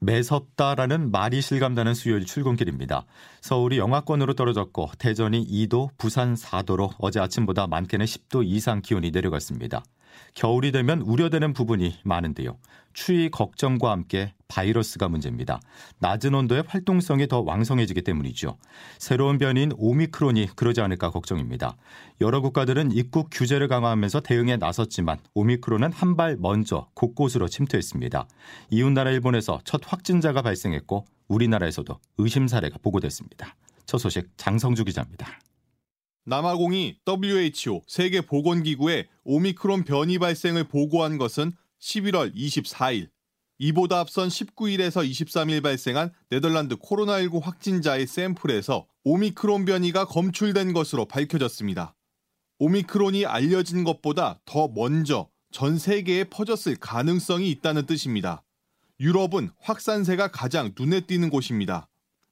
매섭다라는 말이 실감나는 수요일 출근길입니다. 서울이 영하권으로 떨어졌고 대전이 2도, 부산 4도로 어제 아침보다 많게는 10도 이상 기온이 내려갔습니다. 겨울이 되면 우려되는 부분이 많은데요. 추위 걱정과 함께 바이러스가 문제입니다. 낮은 온도에 활동성이 더 왕성해지기 때문이죠. 새로운 변이인 오미크론이 그러지 않을까 걱정입니다. 여러 국가들은 입국 규제를 강화하면서 대응에 나섰지만 오미크론은 한 발 먼저 곳곳으로 침투했습니다. 이웃나라 일본에서 첫 확진자가 발생했고 우리나라에서도 의심 사례가 보고됐습니다. 첫 소식 장성주 기자입니다. 남아공이 WHO 세계보건기구에 오미크론 변이 발생을 보고한 것은 11월 24일. 이보다 앞선 19일에서 23일 발생한 네덜란드 코로나19 확진자의 샘플에서 오미크론 변이가 검출된 것으로 밝혀졌습니다. 오미크론이 알려진 것보다 더 먼저 전 세계에 퍼졌을 가능성이 있다는 뜻입니다. 유럽은 확산세가 가장 눈에 띄는 곳입니다.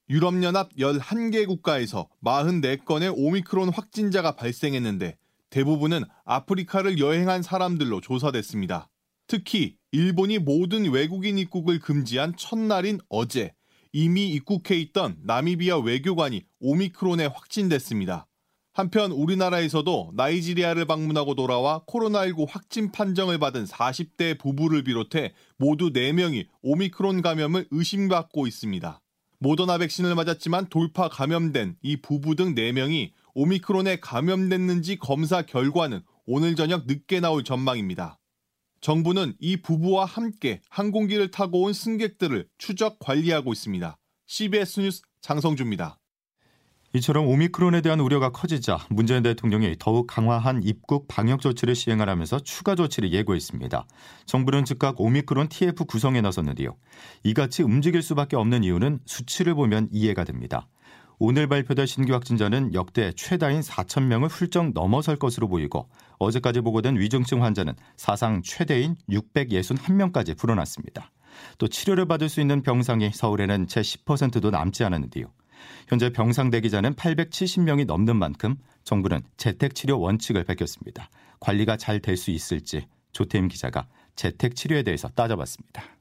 유럽연합 11개 국가에서 44건의 오미크론 확진자가 발생했는데 대부분은 아프리카를 여행한 사람들로 조사됐습니다. 특히 일본이 모든 외국인 입국을 금지한 첫날인 어제 이미 입국해 있던 나미비아 외교관이 오미크론에 확진됐습니다. 한편 우리나라에서도 나이지리아를 방문하고 돌아와 코로나19 확진 판정을 받은 40대 부부를 비롯해 모두 4명이 오미크론 감염을 의심받고 있습니다. 모더나 백신을 맞았지만 돌파 감염된 이 부부 등 4명이 오미크론에 감염됐는지 검사 결과는 오늘 저녁 늦게 나올 전망입니다. 정부는 이 부부와 함께 항공기를 타고 온 승객들을 추적 관리하고 있습니다. CBS 뉴스 장성주입니다. 이처럼 오미크론에 대한 우려가 커지자 문재인 대통령이 더욱 강화한 입국 방역 조치를 시행하라면서 추가 조치를 예고했습니다. 정부는 즉각 오미크론 TF 구성에 나섰는데요. 이같이 움직일 수밖에 없는 이유는 수치를 보면 이해가 됩니다. 오늘 발표된 신규 확진자는 역대 최다인 4천 명을 훌쩍 넘어설 것으로 보이고 어제까지 보고된 위중증 환자는 사상 최대인 661명까지 불어났습니다. 또 치료를 받을 수 있는 병상이 서울에는 채 10%도 남지 않았는데요. 현재 병상 대기자는 870명이 넘는 만큼 정부는 재택치료 원칙을 밝혔습니다. 관리가 잘 될 수 있을지 조태임 기자가 재택치료에 대해서 따져봤습니다.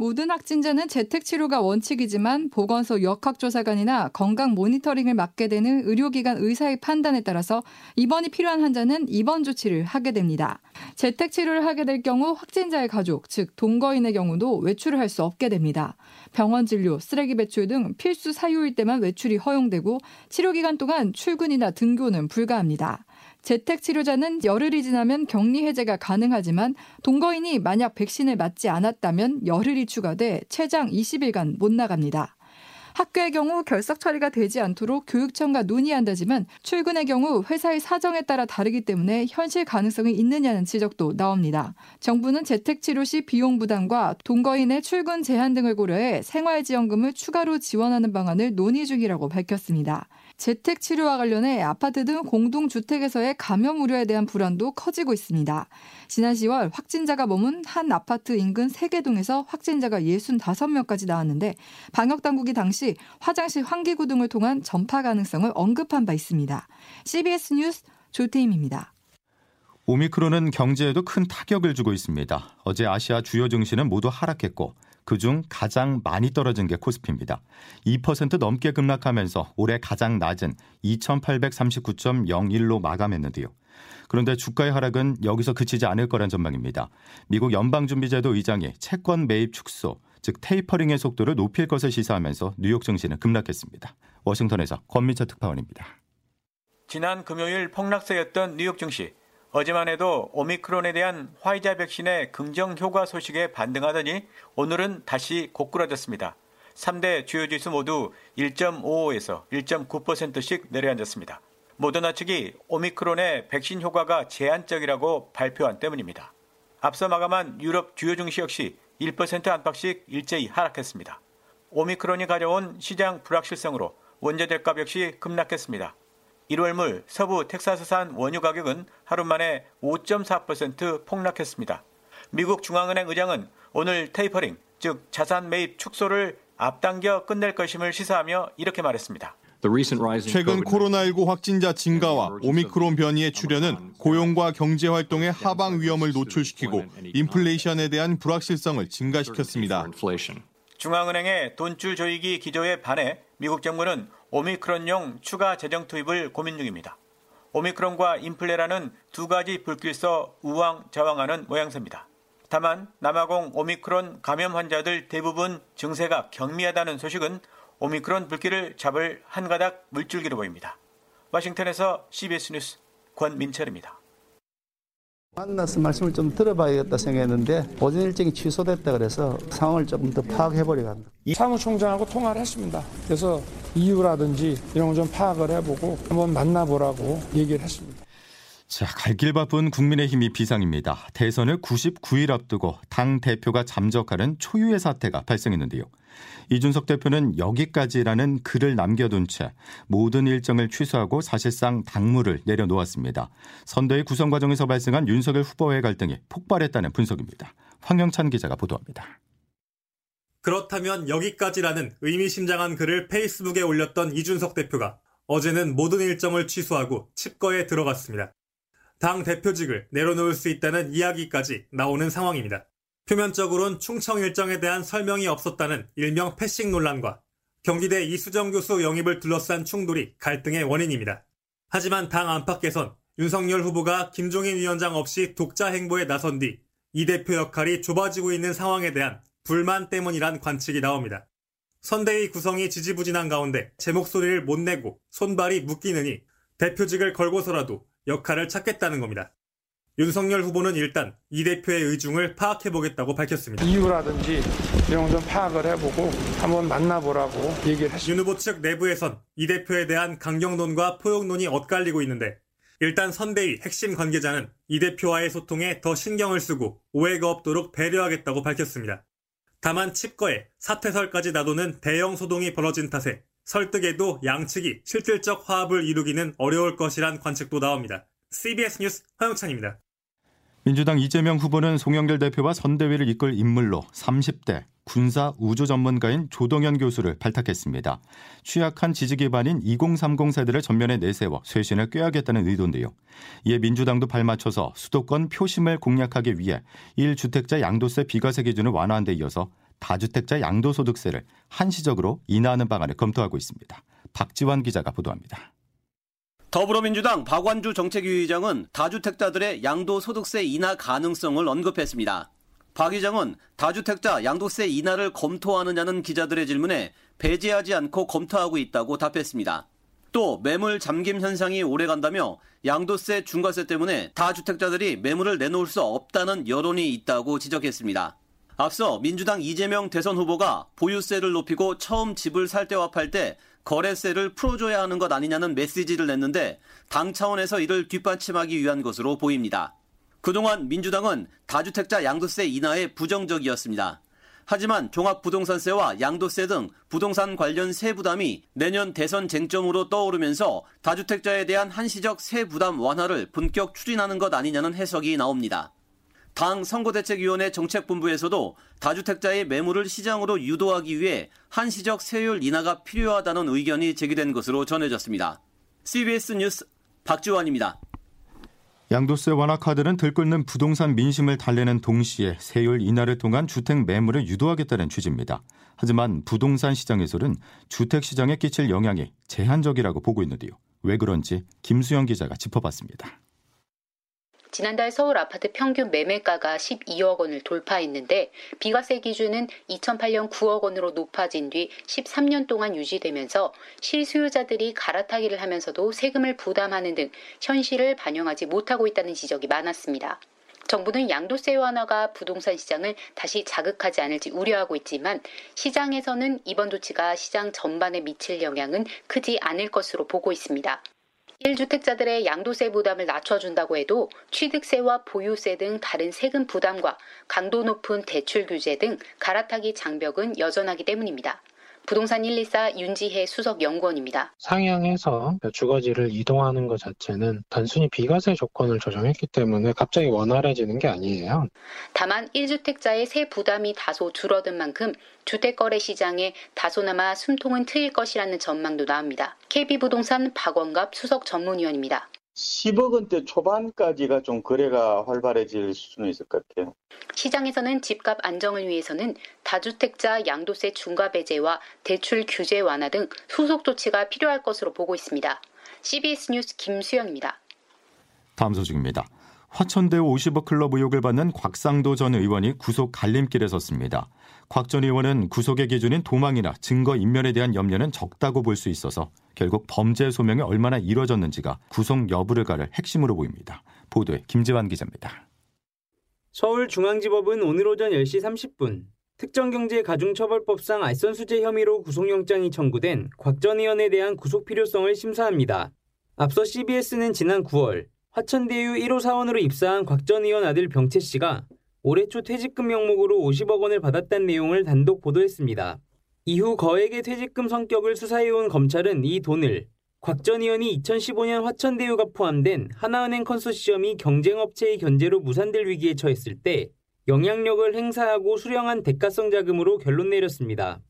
모든 확진자는 재택치료가 원칙이지만 보건소 역학조사관이나 건강 모니터링을 맡게 되는 의료기관 의사의 판단에 따라서 입원이 필요한 환자는 입원 조치를 하게 됩니다. 재택치료를 하게 될 경우 확진자의 가족, 즉 동거인의 경우도 외출을 할 수 없게 됩니다. 병원 진료, 쓰레기 배출 등 필수 사유일 때만 외출이 허용되고 치료 기간 동안 출근이나 등교는 불가합니다. 재택 치료자는 열흘이 지나면 격리 해제가 가능하지만 동거인이 만약 백신을 맞지 않았다면 열흘이 추가돼 최장 20일간 못 나갑니다. 학교의 경우 결석 처리가 되지 않도록 교육청과 논의한다지만 출근의 경우 회사의 사정에 따라 다르기 때문에 현실 가능성이 있느냐는 지적도 나옵니다. 정부는 재택치료 시 비용 부담과 동거인의 출근 제한 등을 고려해 생활지원금을 추가로 지원하는 방안을 논의 중이라고 밝혔습니다. 재택 치료와 관련해 아파트 등 공동주택에서의 감염 우려에 대한 불안도 커지고 있습니다. 지난 10월 확진자가 머문 한 아파트 인근 세계동에서 확진자가 65명까지 나왔는데 방역 당국이 당시 화장실 환기구 등을 통한 전파 가능성을 언급한 바 있습니다. CBS 뉴스 조태임입니다. 오미크론은 경제에도 큰 타격을 주고 있습니다. 어제 아시아 주요 증시는 모두 하락했고 그중 가장 많이 떨어진 게 코스피입니다. 2% 넘게 급락하면서 올해 가장 낮은 2839.01로 마감했는데요. 그런데 주가의 하락은 여기서 그치지 않을 거란 전망입니다. 미국 연방준비제도 의장이 채권 매입 축소, 즉 테이퍼링의 속도를 높일 것을 시사하면서 뉴욕 증시는 급락했습니다. 워싱턴에서 권미철 특파원입니다. 지난 금요일 폭락세였던 뉴욕 증시. 어제만 해도 오미크론에 대한 화이자 백신의 긍정 효과 소식에 반등하더니 오늘은 다시 고꾸라졌습니다. 3대 주요 지수 모두 1.55에서 1.9%씩 내려앉았습니다. 모더나 측이 오미크론의 백신 효과가 제한적이라고 발표한 때문입니다. 앞서 마감한 유럽 주요 증시 역시 1% 안팎씩 일제히 하락했습니다. 오미크론이 가져온 시장 불확실성으로 원자재값 역시 급락했습니다. 1월 물 서부 텍사스산 원유 가격은 하루 만에 5.4% 폭락했습니다. 미국 중앙은행 의장은 오늘 테이퍼링, 즉 자산 매입 축소를 앞당겨 끝낼 것임을 시사하며 이렇게 말했습니다. 최근 코로나19 확진자 증가와 오미크론 변이의 출현은 고용과 경제 활동의 하방 위험을 노출시키고 인플레이션에 대한 불확실성을 증가시켰습니다. 중앙은행의 돈줄 조이기 기조에 반해 미국 정부는 오미크론용 추가 재정 투입을 고민 중입니다. 오미크론과 인플레라는 두 가지 불길서 우왕좌왕하는 모양새입니다. 다만 남아공 오미크론 감염 환자들 대부분 증세가 경미하다는 소식은 오미크론 불길을 잡을 한 가닥 물줄기로 보입니다. 워싱턴에서 CBS 뉴스 권민철입니다. 만나서 말씀을 좀 들어봐야겠다 생각했는데 오전 일정이 취소됐다 그래서 상황을 조금 더 파악해보려고 합니다. 사무총장하고 통화를 했습니다. 그래서 이유라든지 이런 걸 좀 파악을 해보고 한번 만나보라고 얘기를 했습니다. 자, 갈 길 바쁜 국민의힘이 비상입니다. 대선을 99일 앞두고 당 대표가 잠적하는 초유의 사태가 발생했는데요. 이준석 대표는 여기까지라는 글을 남겨둔 채 모든 일정을 취소하고 사실상 당무를 내려놓았습니다. 선대위 구성 과정에서 발생한 윤석열 후보와의 갈등이 폭발했다는 분석입니다. 황영찬 기자가 보도합니다. 그렇다면 여기까지라는 의미심장한 글을 페이스북에 올렸던 이준석 대표가 어제는 모든 일정을 취소하고 칩거에 들어갔습니다. 당 대표직을 내려놓을 수 있다는 이야기까지 나오는 상황입니다. 표면적으론 충청 일정에 대한 설명이 없었다는 일명 패싱 논란과 경기대 이수정 교수 영입을 둘러싼 충돌이 갈등의 원인입니다. 하지만 당 안팎에선 윤석열 후보가 김종인 위원장 없이 독자 행보에 나선 뒤 이 대표 역할이 좁아지고 있는 상황에 대한 불만 때문이란 관측이 나옵니다. 선대위 구성이 지지부진한 가운데 제 목소리를 못 내고 손발이 묶이느니 대표직을 걸고서라도 역할을 찾겠다는 겁니다. 윤석열 후보는 일단 이 대표의 의중을 파악해보겠다고 밝혔습니다. 이유라든지 이런 걸좀 파악을 해보고 한번 만나보라고 얘기를 했습니다. 윤 후보 측 내부에선 이 대표에 대한 강경론과 포용론이 엇갈리고 있는데 일단 선대위 핵심 관계자는 이 대표와의 소통에 더 신경을 쓰고 오해가 없도록 배려하겠다고 밝혔습니다. 다만 칩거에 사퇴설까지 나도는 대형 소동이 벌어진 탓에 설득에도 양측이 실질적 화합을 이루기는 어려울 것이란 관측도 나옵니다. CBS 뉴스 화영찬입니다. 민주당 이재명 후보는 송영길 대표와 선대위를 이끌 인물로 30대 군사 우주 전문가인 조동현 교수를 발탁했습니다. 취약한 지지 기반인 2030 세대를 전면에 내세워 쇄신을 꾀하겠다는 의도인데요. 이에 민주당도 발맞춰서 수도권 표심을 공략하기 위해 1주택자 양도세 비과세 기준을 완화한 데 이어서 다주택자 양도소득세를 한시적으로 인하하는 방안을 검토하고 있습니다. 박지환 기자가 보도합니다. 더불어민주당 박완주 정책위의장은 다주택자들의 양도소득세 인하 가능성을 언급했습니다. 박 의장은 다주택자 양도세 인하를 검토하느냐는 기자들의 질문에 배제하지 않고 검토하고 있다고 답했습니다. 또 매물 잠김 현상이 오래간다며 양도세 중과세 때문에 다주택자들이 매물을 내놓을 수 없다는 여론이 있다고 지적했습니다. 앞서 민주당 이재명 대선 후보가 보유세를 높이고 처음 집을 살 때와 팔 때 거래세를 풀어줘야 하는 것 아니냐는 메시지를 냈는데 당 차원에서 이를 뒷받침하기 위한 것으로 보입니다. 그동안 민주당은 다주택자 양도세 인하에 부정적이었습니다. 하지만 종합부동산세와 양도세 등 부동산 관련 세 부담이 내년 대선 쟁점으로 떠오르면서 다주택자에 대한 한시적 세 부담 완화를 본격 추진하는 것 아니냐는 해석이 나옵니다. 당 선거대책위원회 정책본부에서도 다주택자의 매물을 시장으로 유도하기 위해 한시적 세율 인하가 필요하다는 의견이 제기된 것으로 전해졌습니다. CBS 뉴스 박지원입니다. 양도세 완화 카드는 들끓는 부동산 민심을 달래는 동시에 세율 인하를 통한 주택 매물을 유도하겠다는 취지입니다. 하지만 부동산 시장에서는 주택 시장에 끼칠 영향이 제한적이라고 보고 있는데요. 왜 그런지 김수영 기자가 짚어봤습니다. 지난달 서울 아파트 평균 매매가가 12억 원을 돌파했는데 비과세 기준은 2008년 9억 원으로 높아진 뒤 13년 동안 유지되면서 실수요자들이 갈아타기를 하면서도 세금을 부담하는 등 현실을 반영하지 못하고 있다는 지적이 많았습니다. 정부는 양도세 완화가 부동산 시장을 다시 자극하지 않을지 우려하고 있지만 시장에서는 이번 조치가 시장 전반에 미칠 영향은 크지 않을 것으로 보고 있습니다. 1주택자들의 양도세 부담을 낮춰준다고 해도 취득세와 보유세 등 다른 세금 부담과 강도 높은 대출 규제 등 갈아타기 장벽은 여전하기 때문입니다. 부동산 114 윤지혜 수석 연구원입니다. 상향해서 주거지를 이동하는 것 자체는 단순히 비과세 조건을 조정했기 때문에 갑자기 원활해지는 게 아니에요. 다만 1주택자의 세 부담이 다소 줄어든 만큼 주택거래 시장에 다소나마 숨통은 트일 것이라는 전망도 나옵니다. KB부동산 박원갑 수석 전문위원입니다. 10억 원대 초반까지가 좀 거래가 활발해질 수는 있을 것 같아요. 시장에서는 집값 안정을 위해서는 다주택자 양도세 중과 배제와 대출 규제 완화 등 후속 조치가 필요할 것으로 보고 있습니다. CBS 뉴스 김수영입니다. 다음 소식입니다. 화천대유 50억 클럽 의혹을 받는 곽상도 전 의원이 구속 갈림길에 섰습니다. 곽 전 의원은 구속의 기준인 도망이나 증거 인멸에 대한 염려는 적다고 볼 수 있어서 결국 범죄 소명이 얼마나 이뤄졌는지가 구속 여부를 가를 핵심으로 보입니다. 보도에 김재환 기자입니다. 서울중앙지법은 오늘 오전 10시 30분 특정경제가중처벌법상 알선수재 혐의로 구속영장이 청구된 곽 전 의원에 대한 구속 필요성을 심사합니다. 앞서 CBS는 지난 9월 화천대유 1호 사원으로 입사한 곽 전 의원 아들 병채 씨가 올해 초 퇴직금 명목으로 50억 원을 받았다는 내용을 단독 보도했습니다. 이후 거액의 퇴직금 성격을 수사해온 검찰은 이 돈을 곽 전 의원이 2015년 화천대유가 포함된 하나은행 컨소시엄이 경쟁업체의 견제로 무산될 위기에 처했을 때 영향력을 행사하고 수령한 대가성 자금으로 결론 내렸습니다.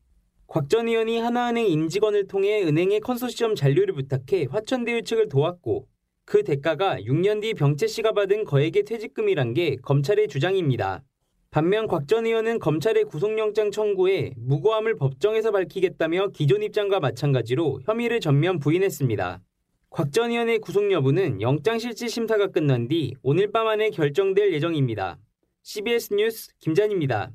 곽 전 의원이 하나은행 임직원을 통해 은행의 컨소시엄 잔류를 부탁해 화천대유 측을 도왔고 그 대가가 6년 뒤 병채 씨가 받은 거액의 퇴직금이란 게 검찰의 주장입니다. 반면 곽 전 의원은 검찰의 구속영장 청구에 무고함을 법정에서 밝히겠다며 기존 입장과 마찬가지로 혐의를 전면 부인했습니다. 곽 전 의원의 구속 여부는 영장실질 심사가 끝난 뒤 오늘 밤 안에 결정될 예정입니다. CBS 뉴스 김잔입니다.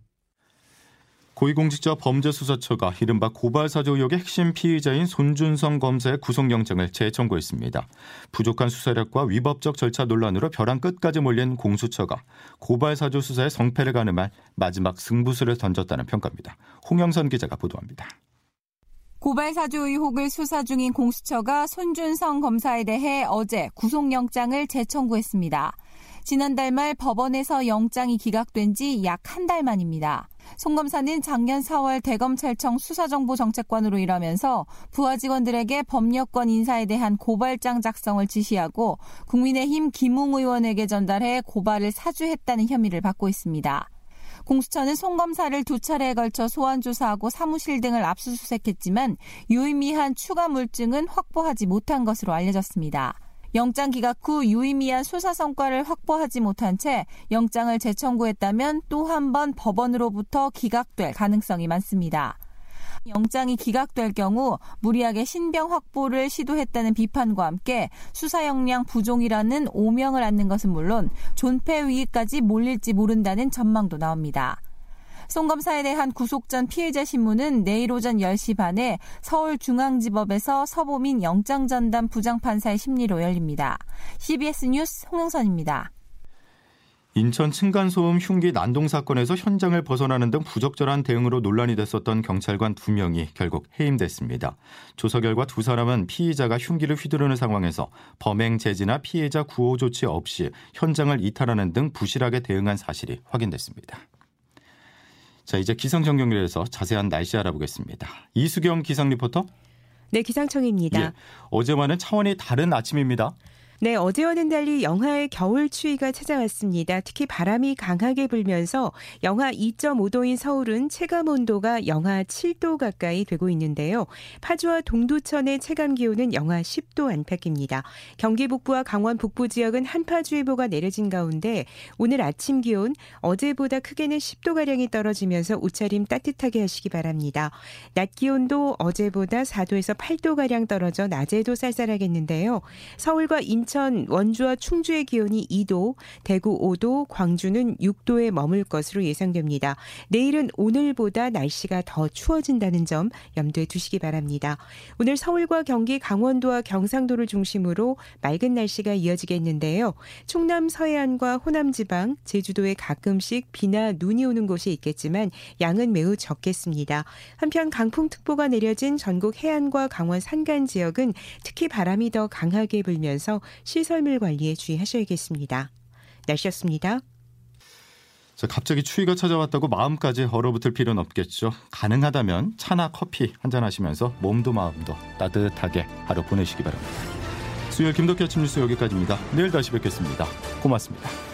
고위공직자 범죄수사처가 이른바 고발사주 의혹의 핵심 피의자인 손준성 검사의 구속영장을 재청구했습니다. 부족한 수사력과 위법적 절차 논란으로 벼랑 끝까지 몰린 공수처가 고발사주 수사의 성패를 가늠할 마지막 승부수를 던졌다는 평가입니다. 홍영선 기자가 보도합니다. 고발사주 의혹을 수사 중인 공수처가 손준성 검사에 대해 어제 구속영장을 재청구했습니다. 지난달 말 법원에서 영장이 기각된 지 약 한 달 만입니다. 송 검사는 작년 4월 대검찰청 수사정보정책관으로 일하면서 부하 직원들에게 법력권 인사에 대한 고발장 작성을 지시하고 국민의힘 김웅 의원에게 전달해 고발을 사주했다는 혐의를 받고 있습니다. 공수처는 송 검사를 두 차례에 걸쳐 소환 조사하고 사무실 등을 압수수색했지만 유의미한 추가 물증은 확보하지 못한 것으로 알려졌습니다. 영장 기각 후 유의미한 수사 성과를 확보하지 못한 채 영장을 재청구했다면 또 한 번 법원으로부터 기각될 가능성이 많습니다. 영장이 기각될 경우 무리하게 신병 확보를 시도했다는 비판과 함께 수사 역량 부종이라는 오명을 안는 것은 물론 존폐 위기까지 몰릴지 모른다는 전망도 나옵니다. 송 검사에 대한 구속 전 피해자 신문은 내일 오전 10시 반에 서울중앙지법에서 서보민 영장전담 부장판사의 심리로 열립니다. CBS 뉴스 홍영선입니다. 인천 층간소음 흉기 난동 사건에서 현장을 벗어나는 등 부적절한 대응으로 논란이 됐었던 경찰관 두 명이 결국 해임됐습니다. 조사 결과 두 사람은 피의자가 흉기를 휘두르는 상황에서 범행 제지나 피해자 구호 조치 없이 현장을 이탈하는 등 부실하게 대응한 사실이 확인됐습니다. 자, 이제 기상청 연결해서 자세한 날씨 알아보겠습니다. 이수경 기상 리포터. 네, 기상청입니다. 예, 어제와는 차원이 다른 아침입니다. 네, 어제와는 달리 영하의 겨울 추위가 찾아왔습니다. 특히 바람이 강하게 불면서 영하 2.5도인 서울은 체감 온도가 영하 7도 가까이 되고 있는데요. 파주와 동두천의 체감 기온은 영하 10도 안팎입니다. 경기 북부와 강원 북부 지역은 한파주의보가 내려진 가운데 오늘 아침 기온 어제보다 크게는 10도 가량이 떨어지면서 옷차림 따뜻하게 하시기 바랍니다. 낮 기온도 어제보다 4도에서 8도 가량 떨어져 낮에도 쌀쌀하겠는데요. 서울과 인천 인천, 원주와 충주의 기온이 2도, 대구 5도, 광주는 6도에 머물 것으로 예상됩니다. 내일은 오늘보다 날씨가 더 추워진다는 점 염두에 두시기 바랍니다. 오늘 서울과 경기, 강원도와 경상도를 중심으로 맑은 날씨가 이어지겠는데요. 충남 서해안과 호남 지방, 제주도에 가끔씩 비나 눈이 오는 곳이 있겠지만 양은 매우 적겠습니다. 한편 강풍특보가 내려진 전국 해안과 강원 산간 지역은 특히 바람이 더 강하게 불면서 시설물 관리에 주의하셔야겠습니다. 날씨였습니다. 자, 갑자기 추위가 찾아왔다고 마음까지 얼어붙을 필요는 없겠죠. 가능하다면 차나 커피 한잔 하시면서 몸도 마음도 따뜻하게 하루 보내시기 바랍니다. 수요일 김덕기 아침 뉴스 여기까지입니다. 내일 다시 뵙겠습니다. 고맙습니다.